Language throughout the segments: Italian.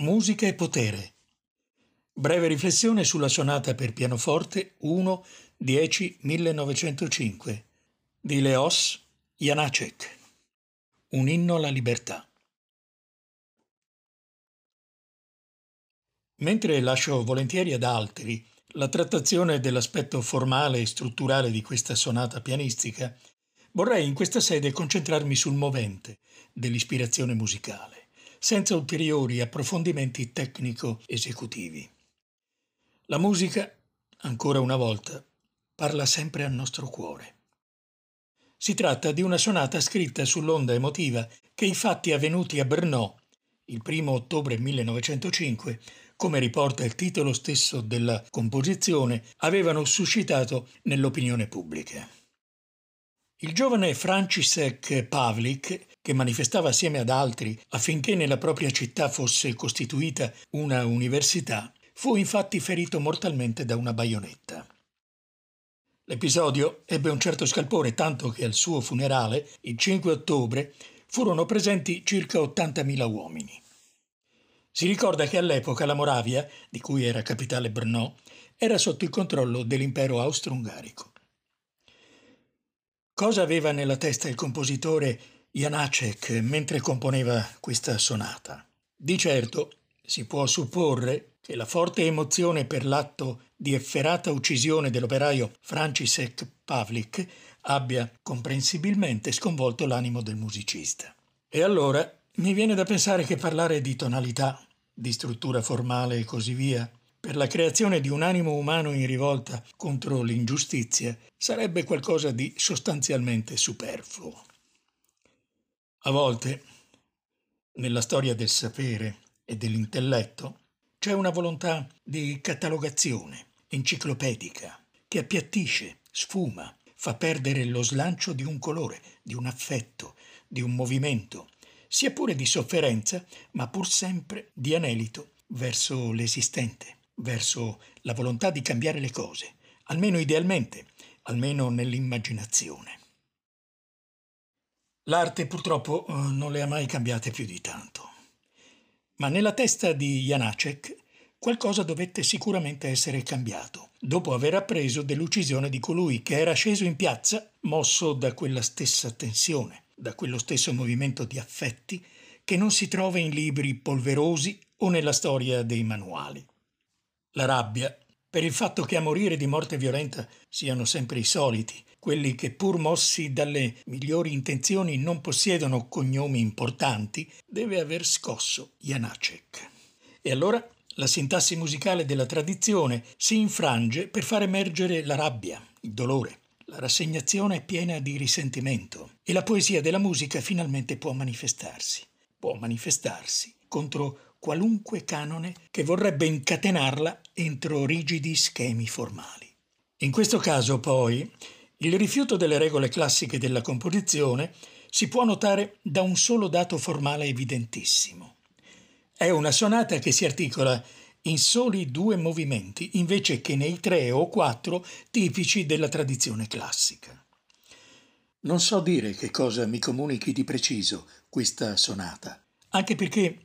Musica e potere. Breve riflessione sulla sonata per pianoforte 1 10 1905 di Leos Janacek. Un inno alla libertà. Mentre lascio volentieri ad altri la trattazione dell'aspetto formale e strutturale di questa sonata pianistica, vorrei in questa sede concentrarmi sul movente dell'ispirazione musicale senza ulteriori approfondimenti tecnico-esecutivi. La musica, ancora una volta, parla sempre al nostro cuore. Si tratta di una sonata scritta sull'onda emotiva che i fatti avvenuti a Brno il 1 ottobre 1905, come riporta il titolo stesso della composizione, avevano suscitato nell'opinione pubblica. Il giovane František Pavlik, che manifestava assieme ad altri affinché nella propria città fosse costituita una università, fu infatti ferito mortalmente da una baionetta. L'episodio ebbe un certo scalpore tanto che al suo funerale, il 5 ottobre, furono presenti circa 80.000 uomini. Si ricorda che all'epoca la Moravia, di cui era capitale Brno, era sotto il controllo dell'impero austro-ungarico. Cosa aveva nella testa il compositore Janacek mentre componeva questa sonata? Di certo si può supporre che la forte emozione per l'atto di efferata uccisione dell'operaio František Pavlik abbia comprensibilmente sconvolto l'animo del musicista. E allora mi viene da pensare che parlare di tonalità, di struttura formale e così via per la creazione di un animo umano in rivolta contro l'ingiustizia sarebbe qualcosa di sostanzialmente superfluo. A volte, nella storia del sapere e dell'intelletto, c'è una volontà di catalogazione enciclopedica che appiattisce, sfuma, fa perdere lo slancio di un colore, di un affetto, di un movimento, sia pure di sofferenza, ma pur sempre di anelito verso l'esistente verso la volontà di cambiare le cose, almeno idealmente, almeno nell'immaginazione. L'arte purtroppo eh, non le ha mai cambiate più di tanto. Ma nella testa di Janacek qualcosa dovette sicuramente essere cambiato, dopo aver appreso dell'uccisione di colui che era sceso in piazza, mosso da quella stessa tensione, da quello stesso movimento di affetti che non si trova in libri polverosi o nella storia dei manuali la rabbia per il fatto che a morire di morte violenta siano sempre i soliti, quelli che pur mossi dalle migliori intenzioni non possiedono cognomi importanti, deve aver scosso Janacek. E allora la sintassi musicale della tradizione si infrange per far emergere la rabbia, il dolore. La rassegnazione è piena di risentimento e la poesia della musica finalmente può manifestarsi. Può manifestarsi contro qualunque canone che vorrebbe incatenarla entro rigidi schemi formali. In questo caso, poi, il rifiuto delle regole classiche della composizione si può notare da un solo dato formale evidentissimo. È una sonata che si articola in soli due movimenti invece che nei tre o quattro tipici della tradizione classica. Non so dire che cosa mi comunichi di preciso questa sonata, anche perché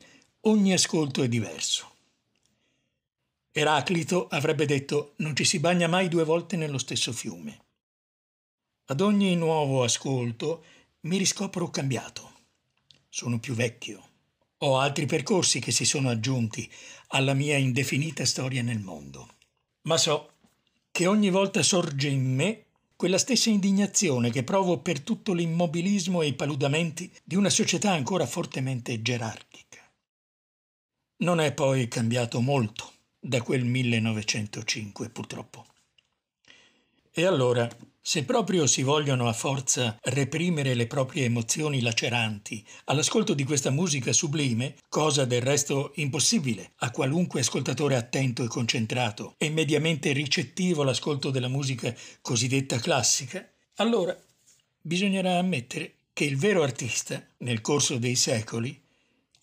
Ogni ascolto è diverso. Eraclito avrebbe detto non ci si bagna mai due volte nello stesso fiume. Ad ogni nuovo ascolto mi riscopro cambiato. Sono più vecchio. Ho altri percorsi che si sono aggiunti alla mia indefinita storia nel mondo. Ma so che ogni volta sorge in me quella stessa indignazione che provo per tutto l'immobilismo e i paludamenti di una società ancora fortemente gerarchica. Non è poi cambiato molto da quel 1905, purtroppo. E allora, se proprio si vogliono a forza reprimere le proprie emozioni laceranti all'ascolto di questa musica sublime, cosa del resto impossibile a qualunque ascoltatore attento e concentrato e mediamente ricettivo all'ascolto della musica cosiddetta classica, allora bisognerà ammettere che il vero artista, nel corso dei secoli,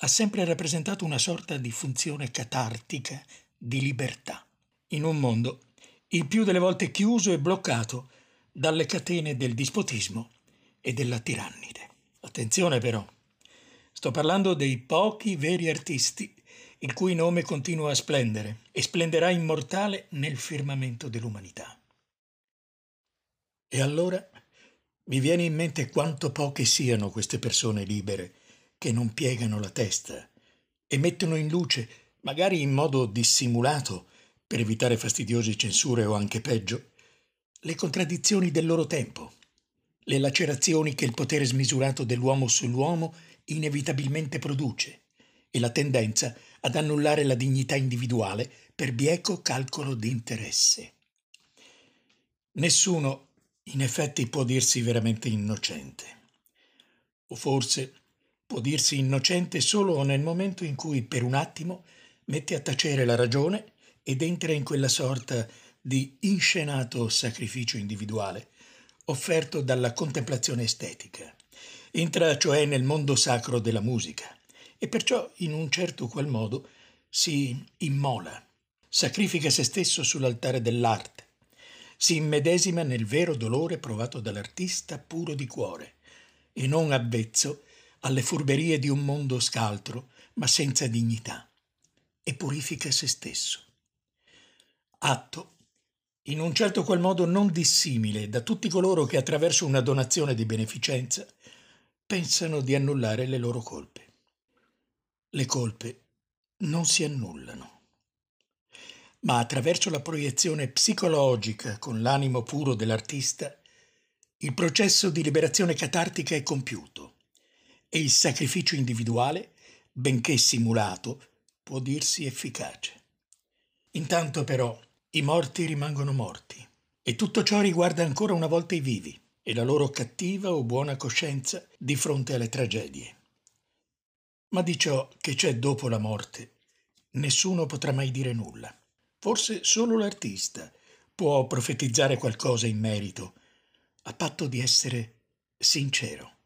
ha sempre rappresentato una sorta di funzione catartica di libertà, in un mondo il più delle volte chiuso e bloccato dalle catene del dispotismo e della tirannide. Attenzione però, sto parlando dei pochi veri artisti il cui nome continua a splendere e splenderà immortale nel firmamento dell'umanità. E allora mi viene in mente quanto poche siano queste persone libere che non piegano la testa e mettono in luce, magari in modo dissimulato, per evitare fastidiose censure o anche peggio, le contraddizioni del loro tempo, le lacerazioni che il potere smisurato dell'uomo sull'uomo inevitabilmente produce e la tendenza ad annullare la dignità individuale per bieco calcolo di interesse. Nessuno, in effetti, può dirsi veramente innocente. O forse può dirsi innocente solo nel momento in cui, per un attimo, mette a tacere la ragione ed entra in quella sorta di inscenato sacrificio individuale offerto dalla contemplazione estetica. Entra cioè nel mondo sacro della musica e perciò in un certo qual modo si immola, sacrifica se stesso sull'altare dell'arte, si immedesima nel vero dolore provato dall'artista puro di cuore e non avvezzo alle furberie di un mondo scaltro ma senza dignità e purifica se stesso. Atto. In un certo qual modo non dissimile da tutti coloro che attraverso una donazione di beneficenza pensano di annullare le loro colpe. Le colpe non si annullano, ma attraverso la proiezione psicologica con l'animo puro dell'artista, il processo di liberazione catartica è compiuto e il sacrificio individuale, benché simulato, può dirsi efficace. Intanto però i morti rimangono morti e tutto ciò riguarda ancora una volta i vivi e la loro cattiva o buona coscienza di fronte alle tragedie. Ma di ciò che c'è dopo la morte nessuno potrà mai dire nulla. Forse solo l'artista può profetizzare qualcosa in merito, a patto di essere sincero,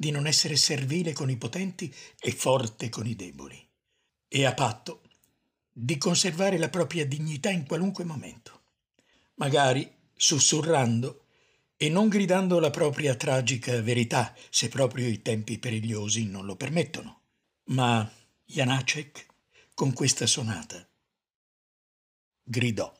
di non essere servile con i potenti e forte con i deboli, e a patto di conservare la propria dignità in qualunque momento, magari sussurrando e non gridando la propria tragica verità se proprio i tempi perigliosi non lo permettono. Ma Janacek, con questa sonata, gridò.